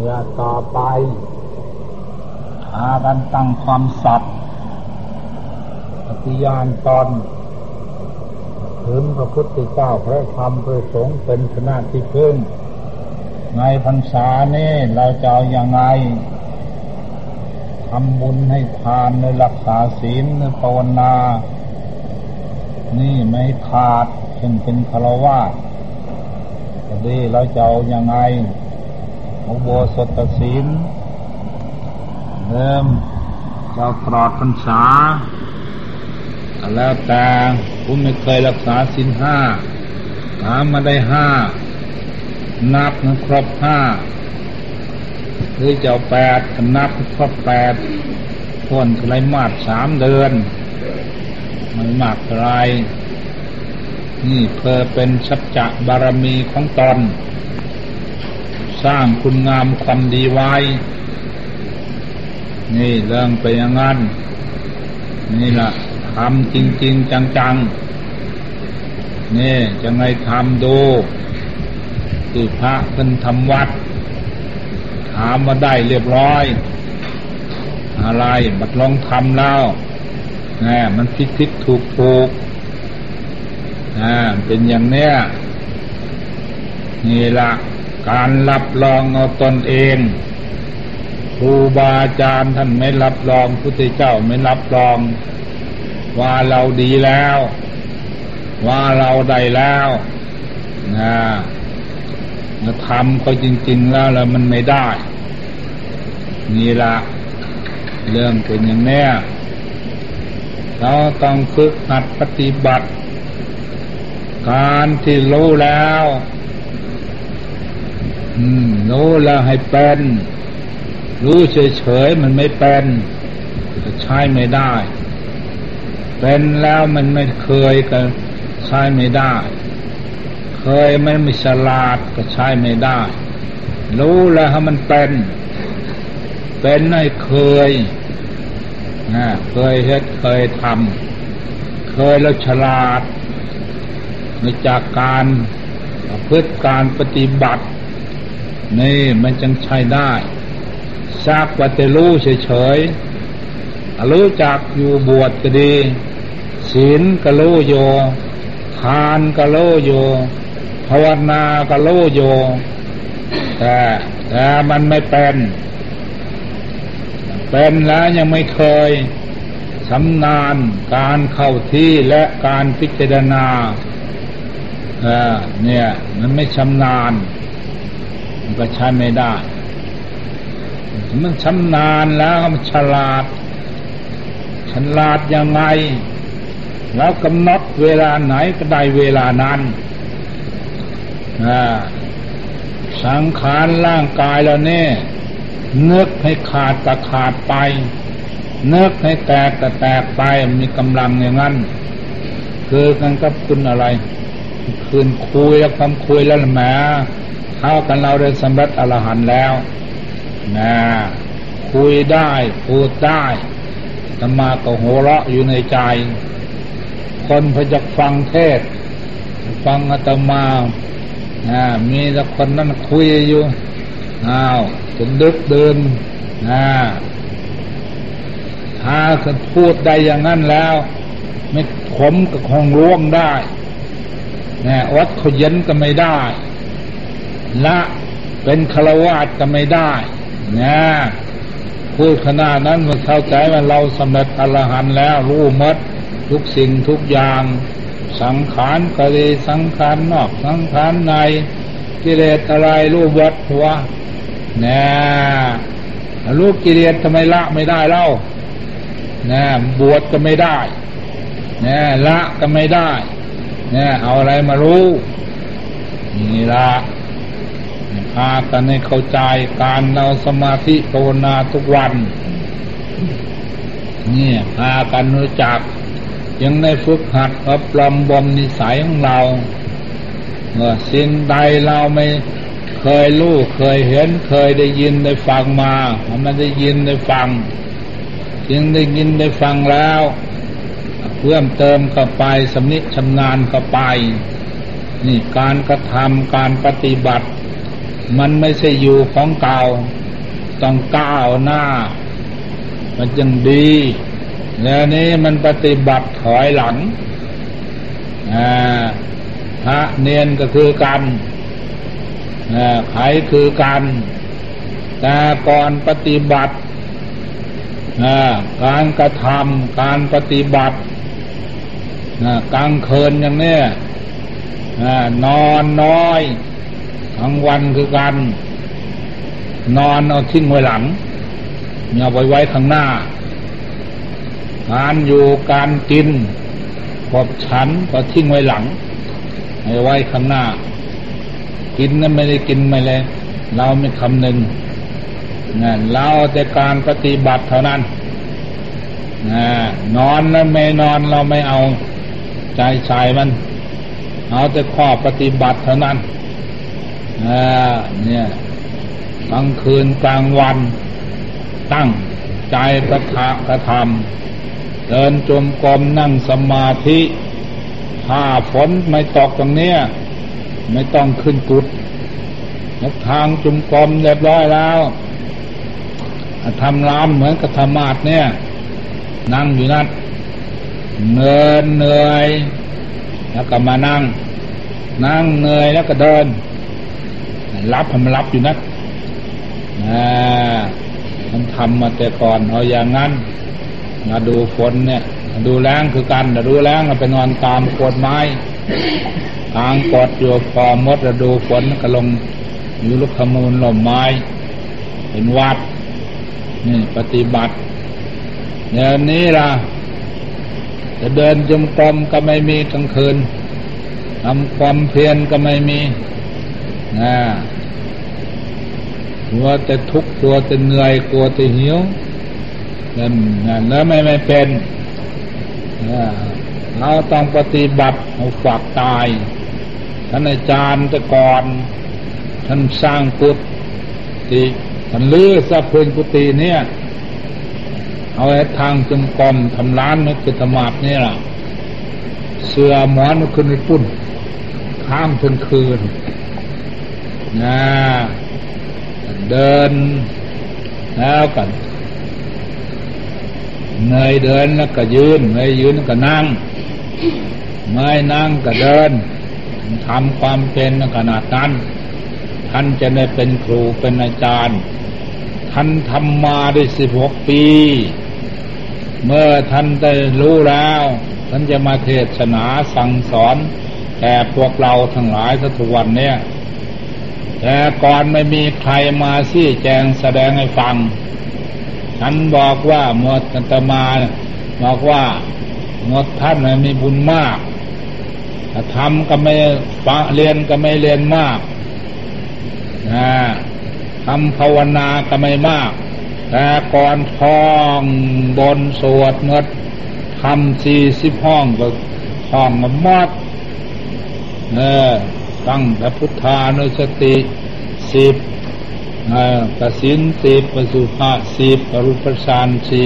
มื่อต่อไปหากันตั้งความสัตย์ปฏิญาณตอนถึงพระพุทธเจ้าพระธรรมพระสงฆ์เป็นคณะที่พึ่งในพรรษานี้เราจะเอาอย่างไงทำบุญให้ทานในรักษาศีลในภาวนา นี่ไม่ขาดจึงเป็นคารวะจะดีเราจะเอาอย่างไง อุโบสถศีลเริ่มเราตลอดพรรษา แล้วแต่ผมไม่เคยรักษาศีลห้าถามมาได้ห้า นับนครบห้าหรือจะแปดนับครบแปดคนไรมาดสามเดือน มันมากไรนี่เพื่อเป็นชัจจะบารมีของตน สร้างคุณงามความดีไว้ นี่เรื่องไปอย่างนั้น นี่ละทำจริง ๆ จังๆ นี่จะไงทำดูคือพระขึ้นทำวัด ถามมาได้เรียบร้อย อะไรบัดลองทำแล้วแหมมันพิคิดถูกถูกอ่าเป็นอย่างเนี้ยนี่ละ การรับรองเอาตนเองครูบาอาจารย์ท่านไม่รับรองพุทธเจ้าไม่รับรอง ว่าเราดีแล้ว ว่าเราได้แล้วนะมาทำก็จริง ๆ แล้วแล้วมันไม่ได้ นี่ละเรื่องเป็นอย่างนี้เราต้องฝึกหัดปฏิบัติ การที่รู้แล้ว อืมรู้แล้วให้เป็นรู้เฉยๆมันไม่เป็นจะใช้ไม่ได้ เป็นแล้วมันไม่เคยก็ใช้ไม่ได้ เคยมันไม่ฉลาดก็ใช้ไม่ได้ รู้แล้วให้มันเป็น เป็นให้เคยนะเคยเฮ็ดเคยทำเคยแล้วฉลาดในจากการพฤติการปฏิบัติ นี่มันจังใช้ได้ทราบว่าจะรู้เฉยๆรู้จักอยู่บวชก็ดีศีลก็รู้โยทานก็รู้โยภาวนาก็รู้โยแต่แต่มันไม่เป็นเป็นแล้วยังไม่เคยสำนานการเข้าที่และการพิจารณาเนี่ยมันไม่ชำนาญ มันก็ใช้ไม่ได้ มันชำนาญแล้วมันฉลาด ฉลาดยังไง แล้วกำหนดเวลาไหนก็ได้เวลานั้นสังขารร่างกายแล้วเนี่ยนึกให้ขาดก็ขาดไป นึกให้แตกก็แตกไปมีกำลังอย่างนั้น คือกันกับคุณอะไร คืนคุยแล้วความคุยแล้วแหม เท่ากันเราได้สำเร็จอรหันต์แล้วนะคุยได้พูดได้ธรรมาก็หัวเราะอยู่ในใจ คนพจะฟังเทศ ฟังอาตมานะมีแต่คนนั้นคุยอยู่อ้าวจนดึกเดินนะถ้าคนพูดได้อย่างนั้นแล้ว ไม่ขมก็คงร่วงได้นะวัดขยันก็ไม่ได้ ละเป็นฆราวาสก็ไม่ได้นะพูดขนาดนั้นมันเข้าใจว่าเราสำเร็จอรหันแล้วรู้มดทุกสิ่งทุกอย่าง สังขารก็ดีสังขารนอกสังขารในกิเลสอะไรรู้วัดหัวนะรู้กิเลสทำไมละไม่ได้เล่านะบวชก็ไม่ได้นะละก็ไม่ได้นะเอาอะไรมารู้นี่ละ พากันให้เข้าใจการเราสมาธิภาวนาทุกวัน นี่พากันรู้จัก ยังได้ฝึกหัดอบรมบ่มนิสัยของเราเมื่อสิ่งใดเราไม่เคยรู้เคยเห็นเคยได้ยินได้ฟังมามันได้ยินได้ฟังจึงได้ยินได้ฟังแล้วเพิ่มเติมเข้าไปสำนิชำนาญเข้าไป นี่การกระทำการปฏิบัติ มันไม่ใช่อยู่ของเก่าต้องก้าวหน้า มันยังดี แล้วนี้มันปฏิบัติถอยหลังพระเนียนก็คือกันไขคือกันแต่ก่อนปฏิบัติการกระทำการปฏิบัติกลางคืนอย่างนี้นอนน้อย ทั้งวันคือกันนอนเอาทิ้งไว้หลังอาไว้ไว้ข้างหน้า การอยู่การกินขอบฉันก็ทิ้งไว้หลังให้ไว้ข้างหน้า กินนั้นไม่ได้กินไม่เลย เราไม่คำหนึ่งนะเราแต่การปฏิบัติเท่านั้นนะนอนนั้นไม่นอนเราไม่เอาใจใส่มัน เอาแต่ข้อปฏิบัติเท่านั้น เนี่ยกลางคืนกลางวัน ตั้งใจกระทะกระทำเดินจมกรมนั่งสมาธิถ้าฝนไม่ตกตรงเนี้ยไม่ต้องขึ้นกุดทางจุมกรมเรียบร้อยแล้วทำรามเหมือนกับธรรมาทเนี่ย นั่งอยู่นั่นเนินเหนื่อย แล้วก็มานั่ง นั่งเหนื่อยแล้วก็เดิน รับทำรับอยู่นะมันทำมาแต่ก่อนเอาอย่างนั้นมาดูฝนเนี่ยดูแรงคือกันดูแรงเราไปนอนตามโคดไม้ทางกดอยู่พอมดระดูฝนก็ลงอยู่ลูกขมูลลมไม้เห็นวัดนี่ปฏิบัติเดี๋ยวนี้ล่ะ จะเดินจมกรมก็ไม่มีกลางคืนทำความเพียรก็ไม่มี นะกลัวแต่ทุกข์กลัวแต่เหนื่อยกลัวแต่หิวนั่นนั่นแล้วไม่ไม่เป็นเราต้องปฏิบัติเอาฝากตาย ท่านอาจารย์แต่ก่อน ท่านสร้างกุฏิท่านลื้อสะพื้นกุฏิเนี่ย เอาไว้ทางจมกรมทำร้านนึกจะธมาบนี่ยล่ะเสือหมอนขึ้นไปปุ่นข้ามจนคืน นะเดินแล้วกันเงยเดินแล้วก็ยืนเงยยืนก็นั่งไม่นั่งก็เดินทำความเป็นขนาดนั้น ท่านจะได้เป็นครูเป็นอาจารย์ ท่านทำมาได้สิบหกปี เมื่อท่านได้รู้แล้ว ท่านจะมาเทศนาสั่งสอนแก่พวกเราทั้งหลายทุกวันเนี่ย แต่ก่อนไม่มีใครมาซี่แจงแสดงให้ฟัง ฉันบอกว่าหมดกัตมาบอกว่าหมดท่านมีบุญมากทำก็ไม่เรียนก็ไม่เรียนมากนะทำภาวนาก็ไม่มาก แต่ก่อนท้องบนสวดเงดทำสี่สิบห้องก็ท้องมมดเออ ตั้งพระพุทธานุสติสิบกสินสิบปสุภาสิบปรุปชานสี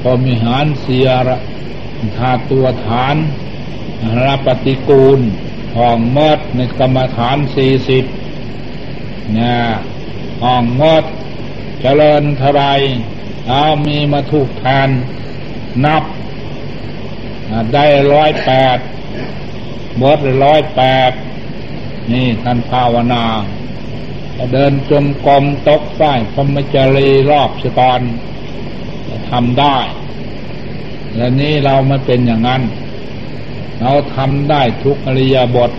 พอมิหารเสียระธาตัวฐานรปฏิกูลห้องมดในกรรมฐานสี่สิบเนี่ยห้องมดเจริญทรายเอามีมาถูกแทนนับ ได้ร้อยแปดมดร้อยแปด นี่ท่านภาวนาเดินจมกรมตกฝ้พรมจรีรอบสกรทำได้ และนี้เราไม่เป็นอย่างนั้น เราทำได้ทุกอริยบท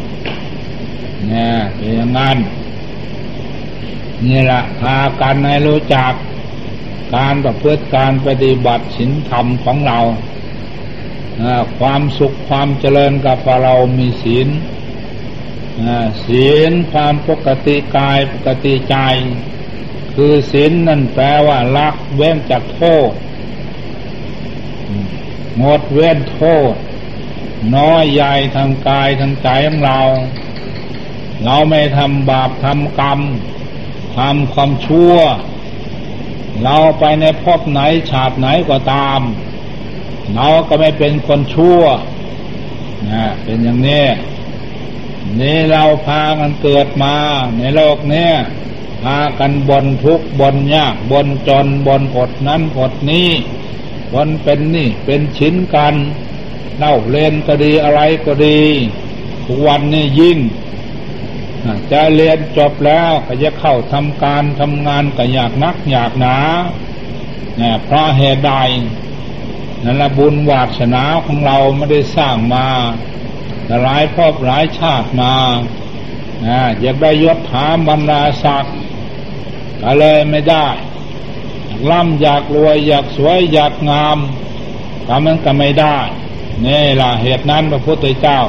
เนี่ยเป็นอย่างนั้นนี่แหละพากันให้รู้จัก การประพฤติการปฏิบัติศีลธรรมของเรา ความสุขความเจริญกับเรามีศีล ศีลความปกติกายปกติใจ คือศีลนั่นแปลว่าละเว้นจากโทษงดเว้นโทษ น้อยใหญ่ทางกายทางใจของเรา เราไม่ทำบาปทำกรรมทำความชั่ว เราไปในภพไหนฉาบไหนก็ตาม เราก็ไม่เป็นคนชั่วนะเป็นอย่างนี้ นี่เราพากันเกิดมาในโลกเนี้ยพากันบนทุกบนยากบนจนบนอดนั้นอดนี้บนเป็นนี่เป็นชิ้นกันเล่าเล่นก็ดีอะไรก็ดีทุกวันนี้ยิ่งจะเรียนจบแล้วก็จะเข้าทำการทำงานก็อยากนักอยากหนาเนี่ยเพราะเหตุใดนั่นละบุญวาสนาของเราไม่ได้สร้างมา หลายพบหลายชาติมาอยากได้ยศถาบรรดาศักดิ์ก็เลยไม่ได้ล่ำอยากรวยอยากสวยอยากงามก็มันก็ไม่ได้นี่ล่ะเหตุนั้นพระพุทธเจ้า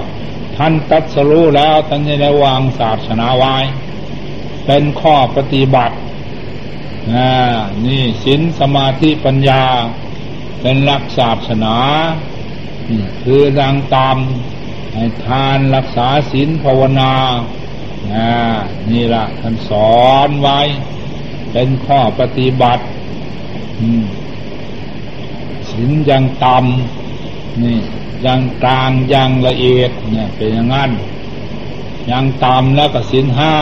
ท่านตัดสรู้แล้วท่านจะได้วางศาสนาไว้ เป็นข้อปฏิบัตินี่ศีลสมาธิปัญญา เป็นหลักศาสนา คือดังตาม ทานรักษาศีลภาวนานี่ละท่านสอนไว้ เป็นข้อปฏิบัติศีลยังต่ำนี่ยังกลางยังละเอียดเนี่ยเป็นอย่างนั้นยังต่ำแล้วก็ศีลห้า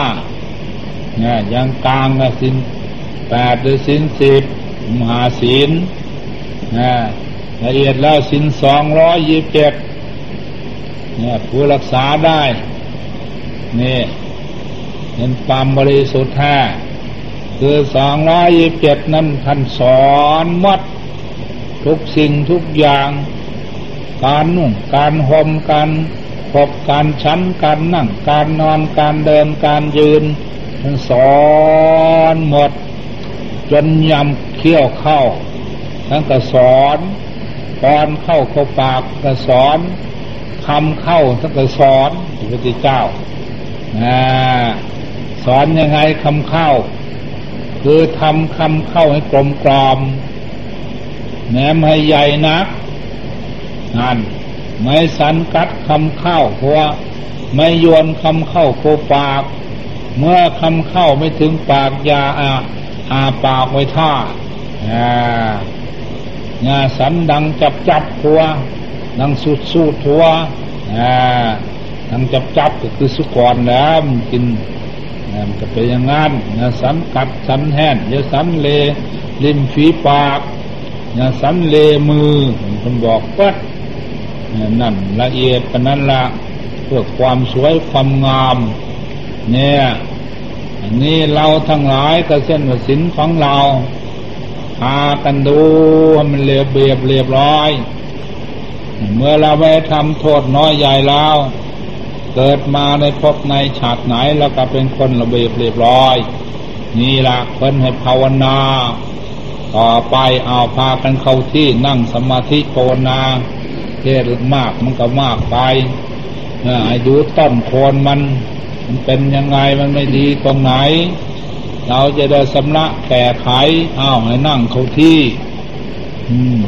เนี่ยยังกลางก็ศีลแปดหรือศีลสิบมหาศีลนะละเอียดแล้วศีลสองร้อยยี่สิบเจ็ด เนี่ยผู้รักษาได้ นี่เป็นความบริสุทธิ์แท้คือสองร้อยยี่สิบเจ็ดนั้นท่านสอนมดทุกสิ่งทุกอย่าง การนุ่งการห่มการพบการชั้นการนั่ง การนอนการเดินการยืนท่านสอนหมด จนยำเคี้ยวเข้าทั้งก็สอนตอนเข้าเข้าปากก็สอน คำเข้าท่านก็สอนพระพุทธเจ้าสอนยังไงคำเข้า คือทำคำเข้าให้กลมกลอมแหนมให้ใหญ่นักนั่นไม่สันกัดคำเข้าเพราะไม่โยนคำเข้าโคปาก เมื่อคำเข้าไม่ถึงปากยาอาอาปากไว้ท่าอ่างาสันดังจับจับทัว ดังสุดสูดทัวอ่าดังจับจับก็คือสุกรแล้วมันกินมันจะเป็นอย่างนั้นนะสันกัดสันแห้นอย่าสันเลริมฝีปากอย่าสันเลมือคนบอกปัดนั่นละเอียดปนั้นละเพื่อความสวยความงาม เนี่ยอันนี้เราทั้งหลายก็เส้นวสินของเราพากันดูมันเรียบเรียบเรียบร้อย เมื่อเราไปทำโทษน้อยใหญ่แล้ว เกิดมาในพบในฉากไหนแล้วก็เป็นคนระเบียบเรียบร้อย นี่ละเพิ่นให้ภาวนา ต่อไปเอาพากันเข้าที่นั่งสมาธิภาวนาเทศมากมันก็มากไปอายุต้นโคนมันมันเป็นยังไงมันไม่ดีตรงไหน เราจะได้สำลักแก่ไขอ้าวให้นั่งเขาที่ อืม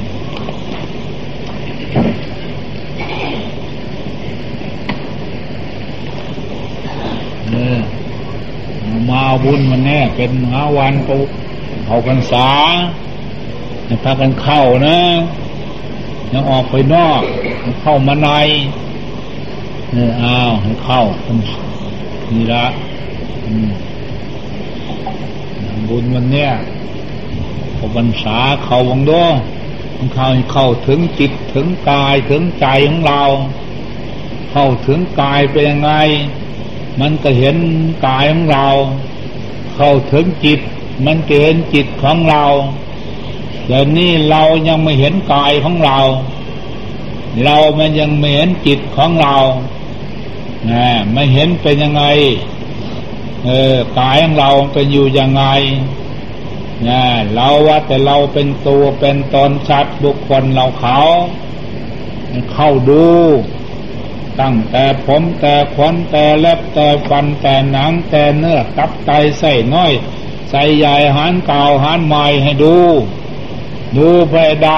มาบุญมันแน่ เป็นหาวันเขาเขากันษาให้พากันเข้านะยังออกไปนอก เข้ามาในเนี่ยอ้าวให้เข้านี่ละบุญวันเนี้ยพอวันษาเขาวังด้มันเข้าเข้าถึงจิตถึงกายถึงใจของเรา เข้าถึงกายเป็นยังไง มันก็เห็นกายของเรา เข้าถึงจิต มันเห็นจิตของเราเดี๋ยวนี้เรายังไม่เห็นกายของเรา เรามันยังไม่เห็นจิตของเรานะไม่เห็นเป็นยังไงเออกายของเราเป็นอยู่ยังไงนี่ยเราว่าแต่เราเป็นตัวเป็นตนชัดบุคคลเราเขา เข้าดู ตั้งแต่ผมแต่ขนแต่เล็บแต่ฟันแต่หนังแต่เนื้อตับไตใส่น้อย ใส่ใหญ่หันเก่าหันใหม่ให้ดู ดูเพื่อใด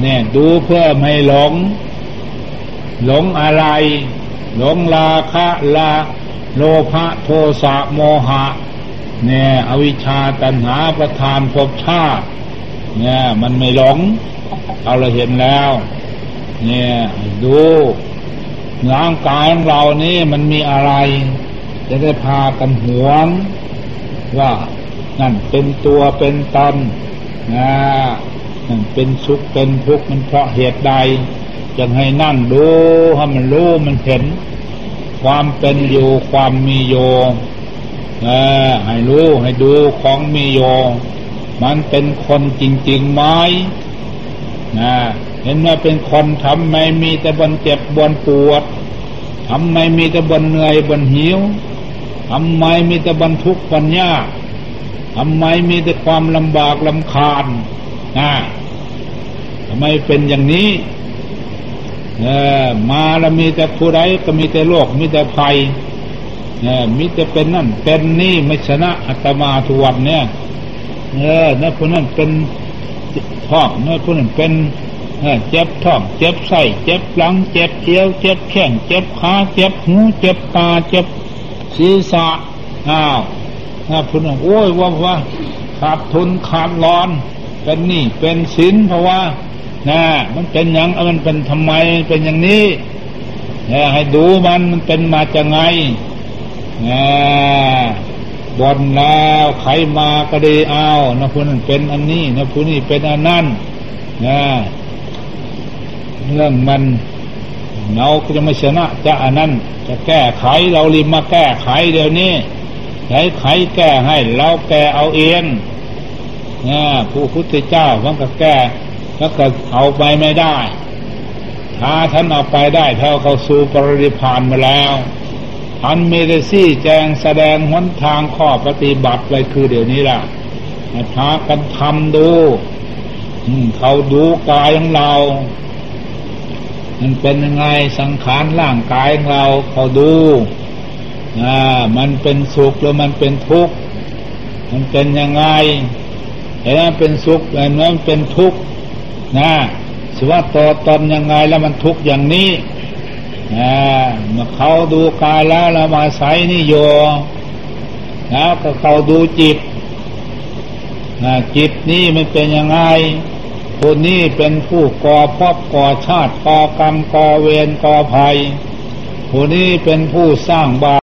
เนี่ยดูเพื่อไม่หลง หลงอะไร หลงราคะลาโลภะโทสะโมหะเนี่ยอวิชชาตัณหาประทานภพชาติเนี่ยมันไม่หลง เอาเราเห็นแล้ว เนี่ยดูร่างกายของเรานี่มันมีอะไร จะได้พากันหวง ว่านั่นเป็นตัวเป็นตนนะนั่นเป็นสุขเป็นทุกข์มันเพราะเหตุใดจึงให้นั่งดูให้มันรู้มันเห็น ความเป็นอยู่ความมีโยให้รู้ให้ดูของมีโยมันเป็นคนจริงๆไหมนะ เห็นว่าเป็นคนทำไมมีแต่บนเจ็บบนปวดทำไมมีแต่บนเหนื่อยบนหิวทำไมมีแต่บนทุกข์บนยากทำไมมีแต่ความลำบากลำคาญนะทำไมเป็นอย่างนี้เออมาแล้วมีแต่ผู้ใดก็มีแต่โรคมีแต่ภัยเออมีแต่เป็นนั่นเป็นนี่ไม่ชนะอัตมาทุกวันเนี่ยเออนั่นคนนั้นเป็นท้อนั่นคนนั้นเป็น เจ็บท้อง เจ็บไส้เจ็บหลัง เจ็บเอวเจ็บแข้งเจ็บขาเจ็บหูเจ็บตาเจ็บศีรษะอ้าวถ้าพูดโอ้ยว่าว่าขาดทุนขาดร้อน เป็นนี่เป็นสินเพราะว่านะมันเป็นอย่างมันเป็นทำไมเป็นอย่างนี้นี่ยให้ดูมันมันเป็นมาจากไงนะบนแล้วใครมาก็ดีเอานะผู้นั้นเป็นอันนี้นะผู้นี้เป็นอันนั้นนะ เรื่องมันเราก็จะไม่ชนะจะอันนั้น จะแก้ไขเรารีบมาแก้ไขเดี๋ยวนี้ใช้ไขแก้ให้เราแก้เอาเองนะผู้พุทธเจ้ามันก็แก้แล้วก็เอาไปไม่ได้ถ้าท่านเอาไปได้เท่าเขาสู่ปริพานมาแล้วอันเมเดซี่แจงแสดงหนทางข้อปฏิบัติเลยคือเดี๋ยวนี้ล่ะพากันทำดูเขาดูกายของเรา มันเป็นยังไงสังขารร่างกายเราเขาดูอ่ามันเป็นสุขหรือมันเป็นทุกข์มันเป็นยังไงเห็นมันเป็นสุขเห็นมันเป็นทุกข์นะสว่าตัวตนยังไงแล้วมันทุกข์อย่างนี้เมื่อเขาดูกายแล้วเรามาใส่นี่โยนะก็เขาดูจิตนะจิตนี่มันเป็นยังไง คนนี้เป็นผู้ก่อพบก่อชาติก่อกรรมก่อเวรก่อภัย ผู้นี้เป็นผู้สร้างบา